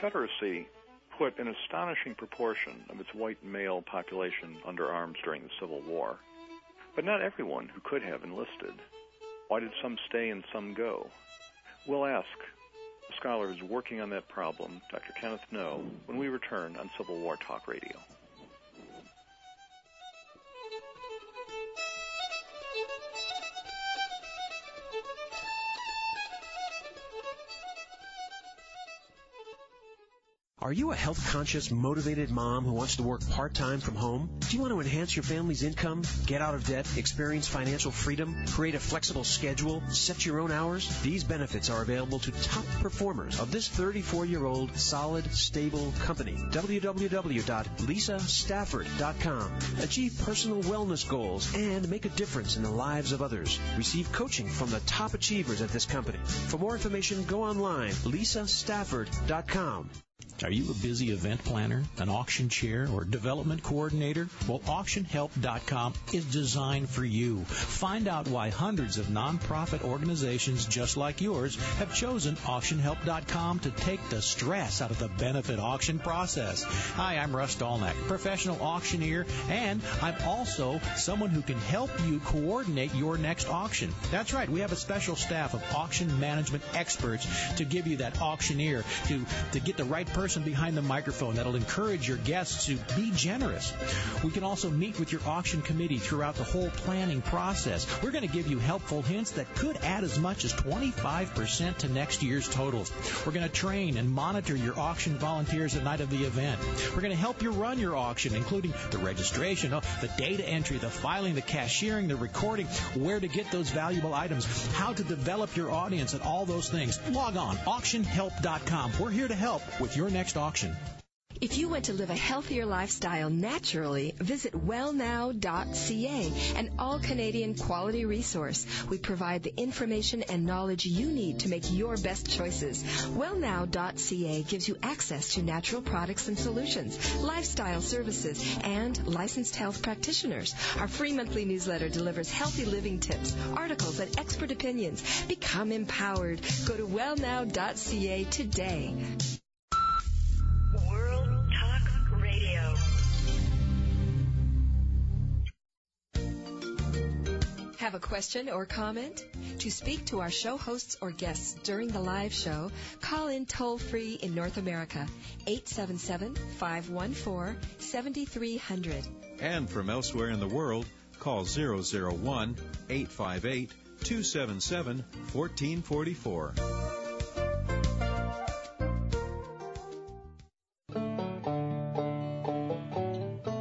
Confederacy put an astonishing proportion of its white male population under arms during the Civil War. But not everyone who could have enlisted. Why did some stay and some go? We'll ask a scholar who's working on that problem, Dr. Kenneth Noe, when we return on Civil War Talk Radio. Are you a health conscious, motivated mom who wants to work part time from home? Do you want to enhance your family's income, get out of debt, experience financial freedom, create a flexible schedule, set your own hours? These benefits are available to top performers of this 34 year old solid, stable company. www.lisastafford.com. Achieve personal wellness goals and make a difference in the lives of others. Receive coaching from the top achievers at this company. For more information, go online, lisastafford.com. Are you a busy event planner, an auction chair, or development coordinator? Well, auctionhelp.com is designed for you. Find out why hundreds of nonprofit organizations just like yours have chosen auctionhelp.com to take the stress out of the benefit auction process. Hi, I'm Russ Dolnack, professional auctioneer, and I'm also someone who can help you coordinate your next auction. That's right, we have a special staff of auction management experts to give you that auctioneer to, to get the right person person behind the microphone that'll encourage your guests to be generous. We can also meet with your auction committee throughout the whole planning process. We're going to give you helpful hints that could add as much as 25% to next year's totals. We're going to train and monitor your auction volunteers the night of the event. We're going to help you run your auction, including the registration, oh, the data entry, the filing, the cashiering, the recording, where to get those valuable items, how to develop your audience, and all those things. Log on, auctionhelp.com. We're here to help with your next auction. If you want to live a healthier lifestyle naturally, visit wellnow.ca, an all Canadian quality resource. We provide the information and knowledge you need to make your best choices. Wellnow.ca gives you access to natural products and solutions, lifestyle services, and licensed health practitioners. Our free monthly newsletter delivers healthy living tips, articles, and expert opinions. Become empowered. Go to wellnow.ca today. Have a question or comment? To speak to our show hosts or guests during the live show, call in toll free in North America 877 514 7300. And from elsewhere in the world, call 001 858 277 1444.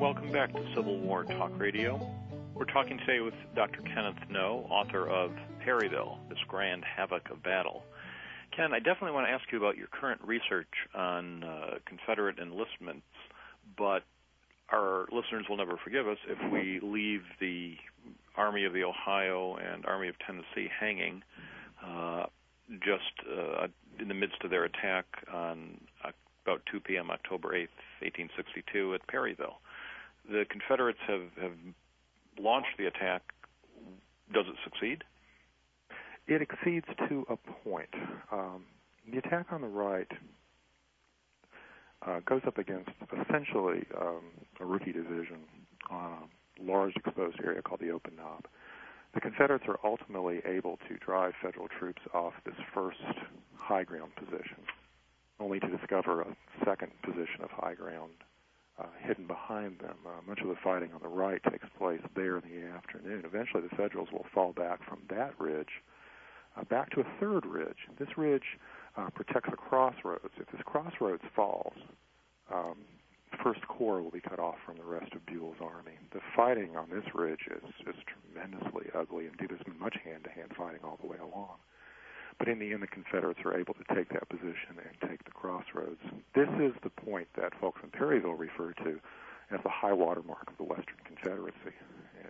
Welcome back to Civil War Talk Radio. We're talking today with Dr. Kenneth Noe, author of Perryville, This Grand Havoc of Battle. Ken, I definitely want to ask you about your current research on uh, Confederate enlistments, but our listeners will never forgive us if we leave the Army of the Ohio and Army of Tennessee hanging uh, just uh, in the midst of their attack on uh, about 2 p.m. October 8th, 1862, at Perryville. The Confederates have, have launch the attack, does it succeed? It exceeds to a point. Um, the attack on the right uh, goes up against essentially um, a rookie division on a large exposed area called the Open Knob. The Confederates are ultimately able to drive federal troops off this first high ground position, only to discover a second position of high ground uh, hidden behind them. Uh, much of the fighting on the right takes place there in the afternoon. Eventually, the Federals will fall back from that ridge uh, back to a third ridge. This ridge uh, protects the crossroads. If this crossroads falls, um, First Corps will be cut off from the rest of Buell's army. The fighting on this ridge is is tremendously ugly. Indeed, there's been much hand-to-hand fighting all the way along. But in the end, the Confederates are able to take that position and take the crossroads. This is the point that folks in Perryville refer to as the high water mark of the Western Confederacy.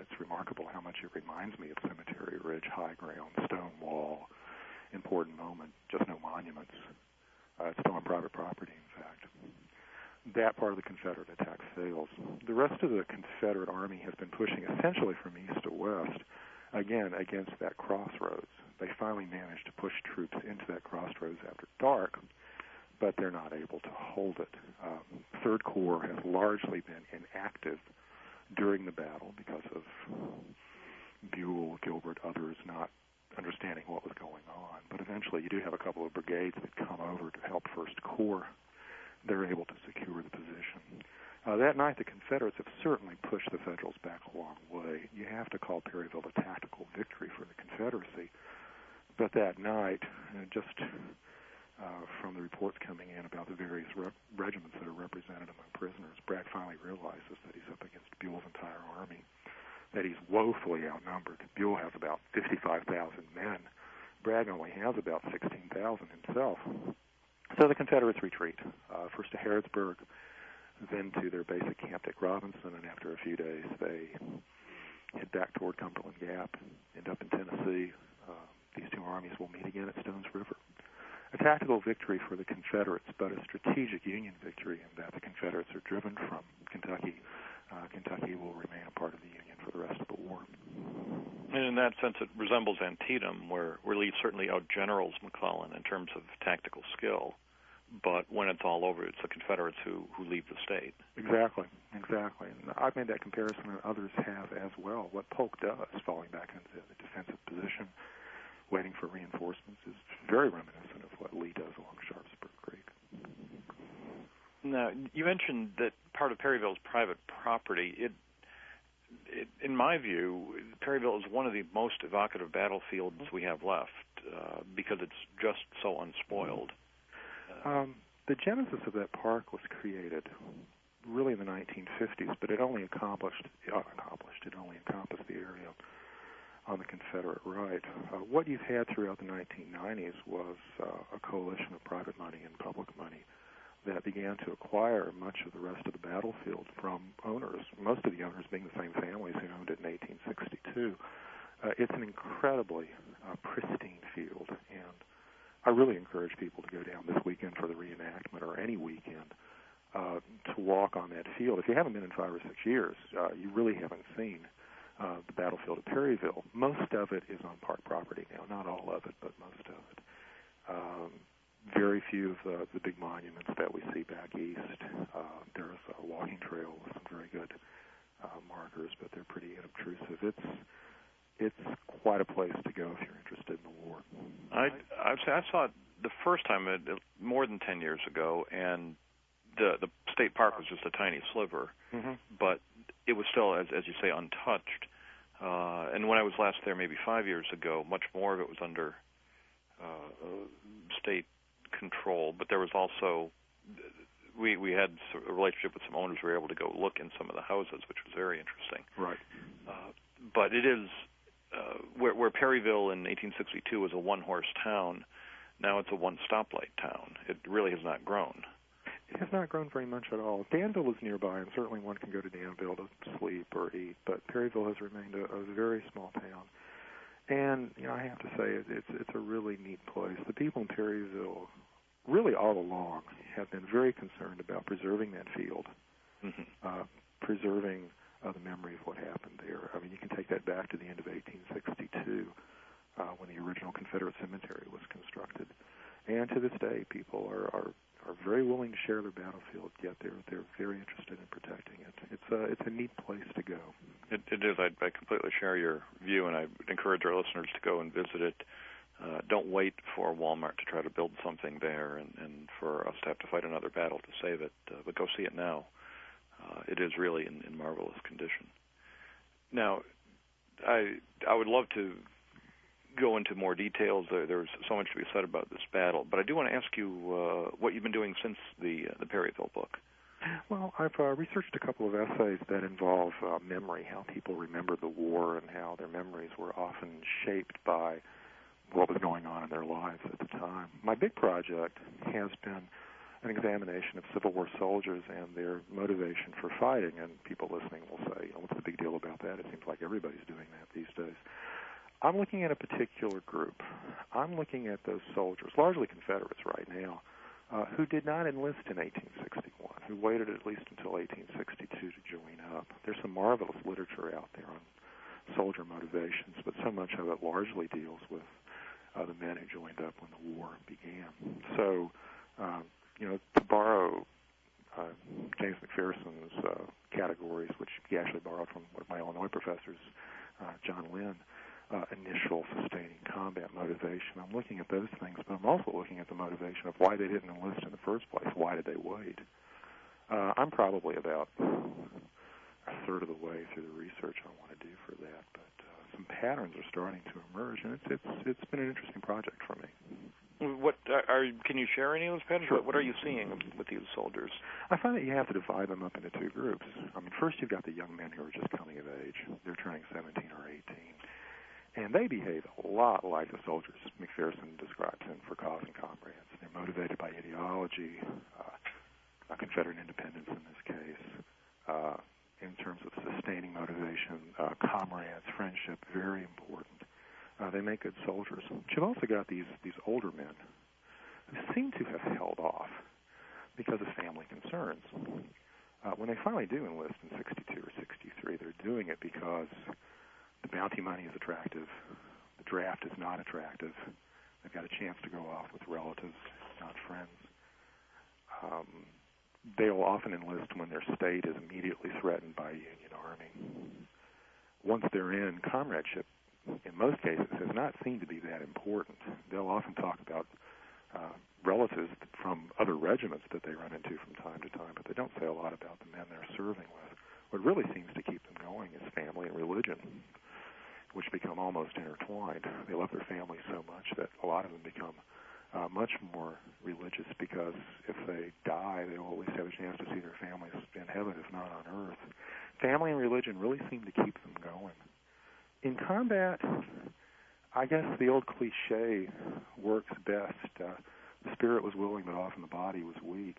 It's remarkable how much it reminds me of Cemetery Ridge, high ground, stone wall, important moment, just no monuments. Uh, it's still on private property, in fact. That part of the Confederate attack fails. The rest of the Confederate army has been pushing essentially from east to west, again against that crossroads they finally managed to push troops into that crossroads after dark. but they're not able to hold it. Um, Third Corps has largely been inactive during the battle because of Buell, Gilbert, others not understanding what was going on. But eventually, you do have a couple of brigades that come over to help First Corps. They're able to secure the position. Uh, that night, the Confederates have certainly pushed the Federals back a long way. You have to call Perryville a tactical victory for the Confederacy. But that night, uh, just uh, from the reports coming in about the various re- regiments that are represented among prisoners, Bragg finally realizes that he's up against Buell's entire army that he's woefully outnumbered. Buell has about 55,000 men. Bragg only has about 16,000 himself. So the Confederates retreat, uh, first to Harrodsburg, then to their base at Camp Dick Robinson, and after a few days, they head back toward Cumberland Gap, end up in Tennessee. Uh, these two armies will meet again at Stones River. A tactical victory for the Confederates, but a strategic Union victory in that the Confederates are driven from Kentucky. Uh, Kentucky will remain a part of the Union for the rest of the war. And in that sense, it resembles Antietam, where, where Lee certainly outgenerals McClellan in terms of tactical skill. But when it's all over, it's the Confederates who, who leave the state. Exactly, exactly. And I've made that comparison, and others have as well. What Polk does, falling back into the defensive position, waiting for reinforcements, is very reminiscent of what Lee does along Sharpsburg Creek. Now, you mentioned that part of Perryville is private property. It it, in my view, Perryville is one of the most evocative battlefields we have left uh, because it's just so unspoiled. Um, the genesis of that park was created really in the 1950s, but it only accomplished uh, accomplished it only encompassed the area on the Confederate right. Uh, what you've had throughout the 1990s was uh, a coalition of private money and public money that began to acquire much of the rest of the battlefield from owners, most of the owners being the same families who owned it in 1862. Uh, it's an incredibly uh, pristine field, I really encourage people to go down this weekend for the reenactment or any weekend uh, to walk on that field. If you haven't been in five or six years, uh, you really haven't seen uh, the battlefield of Perryville. Most of it is on park property now, not all of it, but most of it. Um, very few of the, the big monuments that we see back east. Uh, there's a walking trail with some very good uh, markers, but they're pretty inobtrusive. It's it's quite a place to go if you're interested in the war. I I, I saw it the first time it, more than ten years ago, and the the state park was just a tiny sliver, mm-hmm. but it was still, as as you say, untouched. Uh, and when I was last there, maybe five years ago, much more of it was under uh, state control, but there was also we we had a relationship with some owners. We were able to go look in some of the houses, which was very interesting. Right. Uh, but it is uh, where, where Perryville in 1862 was a one-horse town. Now it's a one stoplight town. It really has not grown. It has not grown very much at all. Danville is nearby, and certainly one can go to Danville to sleep or eat. But Perryville has remained a, a very small town. And you know, I have to say, it, it's it's a really neat place. The people in Perryville, really all along, have been very concerned about preserving that field, mm-hmm. uh, preserving uh, the memory of what happened there. I mean, you can take that back to the end of 1862, uh, when the original Confederate cemetery was constructed, and to this day, people are are are very willing to share their battlefield, yet they're they're very interested in protecting it. It's a it's a neat place to go. It, it is. I, I completely share your view, and I encourage our listeners to go and visit it. Uh, don't wait for Walmart to try to build something there, and, and for us to have to fight another battle to save it. Uh, but go see it now. Uh, it is really in, in marvelous condition. Now, I I would love to go into more details. There, there's so much to be said about this battle, but I do want to ask you uh, what you've been doing since the uh, the Perryville book. Well, I've uh, researched a couple of essays that involve uh, memory, how people remember the war, and how their memories were often shaped by what was going on in their lives at the time. My big project has been an examination of Civil War soldiers and their motivation for fighting. And people listening will say, "What's the big deal about that?" It seems like everybody's doing that these days. I'm looking at a particular group. I'm looking at those soldiers, largely Confederates right now, uh, who did not enlist in 1861, who waited at least until 1862 to join up. There's some marvelous literature out there on soldier motivations, but so much of it largely deals with uh, the men who joined up when the war began. So, um, you know, to borrow uh, James McPherson's uh, categories, which he actually borrowed from one of my Illinois professors, uh, John Lynn, uh, initial sustaining combat motivation. I'm looking at those things, but I'm also looking at the motivation of why they didn't enlist in the first place. Why did they wait? Uh, I'm probably about a third of the way through the research I want to do for that, but uh, some patterns are starting to emerge, and it's it's it's been an interesting project for me. What uh, are? Can you share any of those patterns? What, what are you seeing with these soldiers? I find that you have to divide them up into two groups. I mean, first you've got the young men who are just coming of age; they're turning 17 or 18, and they behave a lot like the soldiers McPherson describes in For Cause and Comrades. They're motivated by ideology, uh, Confederate independence in this case. Uh, in terms of sustaining motivation, uh, comrades, friendship, very important. Uh, they make good soldiers. But you've also got these these older men who seem to have held off because of family concerns. Uh, when they finally do enlist in 62 or 63, they're doing it because the bounty money is attractive, the draft is not attractive, they've got a chance to go off with relatives, not friends. Um, they'll often enlist when their state is immediately threatened by Union Army. Once they're in, comradeship, in most cases, has not seemed to be that important. They'll often talk about uh, relatives from other regiments that they run into from time to time, but they don't say a lot about the men they're serving with. What really seems to keep them going is family and religion, which become almost intertwined. They love their family so much that a lot of them become uh, much more religious because if they die, they will at least have a chance to see their families in heaven, if not on earth. Family and religion really seem to keep them going. In combat, I guess the old cliche works best. Uh, the spirit was willing, but often the body was weak.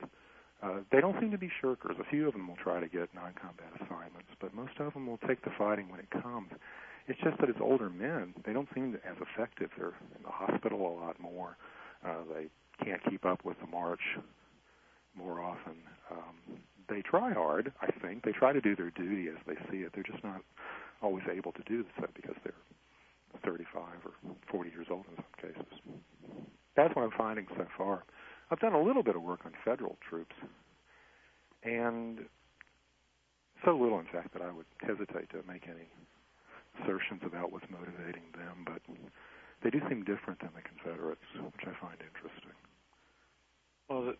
Uh, they don't seem to be shirkers. A few of them will try to get non-combat assignments, but most of them will take the fighting when it comes. It's just that as older men, they don't seem as effective. They're in the hospital a lot more. Uh, they can't keep up with the march more often. Um, they try hard, I think. They try to do their duty as they see it. They're just not always able to do so because they're 35 or 40 years old in some cases. That's what I'm finding so far. I've done a little bit of work on federal troops, and so little, in fact, that I would hesitate to make any assertions about what's motivating them, but they do seem different than the Confederates, which I find interesting. Well,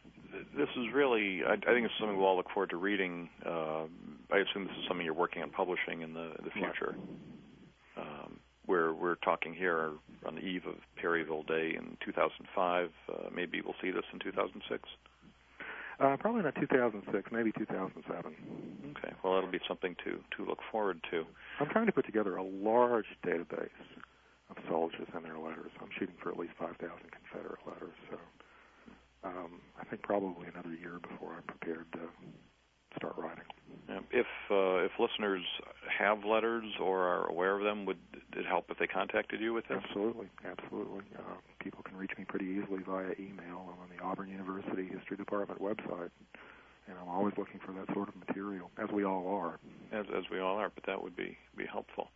this is really, I, I think it's something we'll all look forward to reading. Uh, I assume this is something you're working on publishing in the, the future. Right. Um, we're, we're talking here on the eve of Perryville Day in 2005. Uh, maybe we'll see this in 2006. Uh, probably not 2006, maybe 2007. Okay, well, that'll be something to to look forward to. I'm trying to put together a large database of soldiers and their letters. I'm shooting for at least 5,000 Confederate letters, so um, I think probably another year before I'm prepared to start writing. If uh, if listeners have letters or are aware of them, would it help if they contacted you with this? Absolutely, absolutely. Uh, people can reach me pretty easily via email. I'm on the Auburn University History Department website, and I'm always looking for that sort of material, as we all are. As as we all are, but that would be be helpful.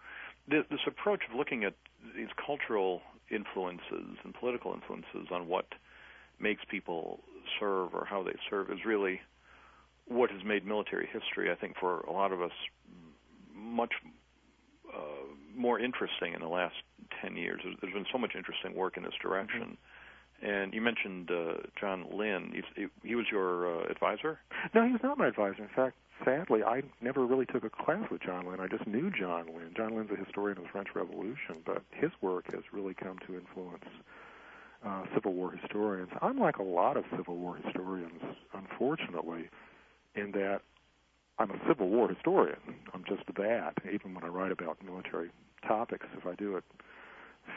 This, this approach of looking at these cultural influences and political influences on what makes people serve or how they serve is really what has made military history, I think, for a lot of us, much uh, more interesting in the last 10 years. There's, there's been so much interesting work in this direction. Mm-hmm. And you mentioned uh, John Lynn. He's, he, he was your uh, advisor? No, he was not my advisor. In fact, sadly, I never really took a class with John Lynn. I just knew John Lynn. John Lynn's a historian of the French Revolution, but his work has really come to influence uh, Civil War historians. I'm like a lot of Civil War historians, unfortunately, in that I'm a Civil War historian. I'm just that. Even when I write about military topics, if I do it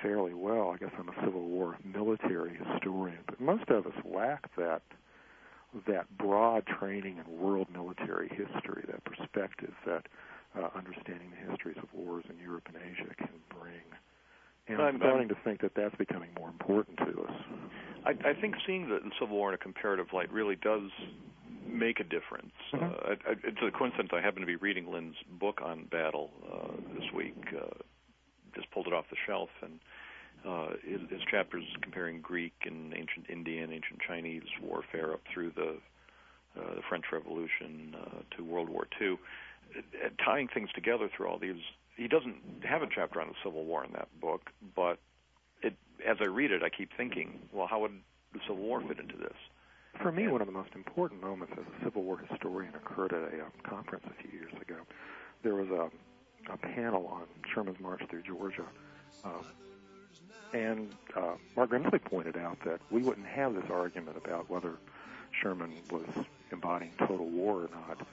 fairly well, I guess I'm a Civil War military historian. But most of us lack that that broad training in world military history, that perspective that uh, understanding the histories of wars in Europe and Asia can bring. And I'm, starting to think that that's becoming more important to us. I, I think seeing the, Civil War in a comparative light really does make a difference. Mm-hmm. Uh, I, I, it's a coincidence I happen to be reading Lynn's book on battle uh, this week. Uh, just pulled it off the shelf, and uh, his, his chapters comparing Greek and ancient Indian, ancient Chinese warfare up through the uh, the French Revolution uh, to World War II, tying things together through all these. He doesn't have a chapter on the Civil War in that book, but it, as I read it, I keep thinking, well, how would the Civil War fit into this? For me, one of the most important moments as a Civil War historian occurred at a um, conference a few years ago. There was a, a panel on Sherman's march through Georgia. Uh, and uh, Mark Grimsley pointed out that we wouldn't have this argument about whether Sherman was embodying total war or not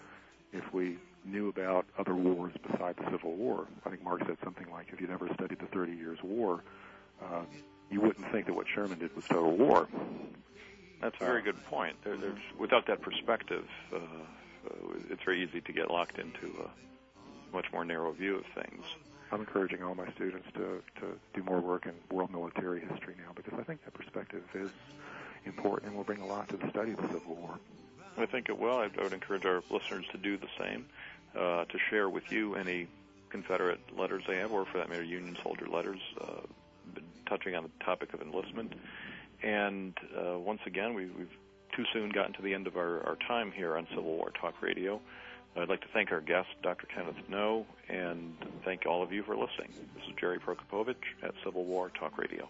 if we knew about other wars besides the Civil War. I think Mark said something like, if you'd ever studied the Thirty Years' War, uh, you wouldn't think that what Sherman did was total war. That's a very good point. There, there's, without that perspective, uh, uh, it's very easy to get locked into a much more narrow view of things. I'm encouraging all my students to, to do more work in world military history now because I think that perspective is important and will bring a lot to the study of the Civil War. I think it will. I would encourage our listeners to do the same, uh, to share with you any Confederate letters they have, or for that matter, Union soldier letters uh, touching on the topic of enlistment. And uh, once again, we, have too soon gotten to the end of our, our, time here on Civil War Talk Radio. I'd like to thank our guest, Dr. Kenneth Noe, and thank all of you for listening. This is Gerry Prokopowicz at Civil War Talk Radio.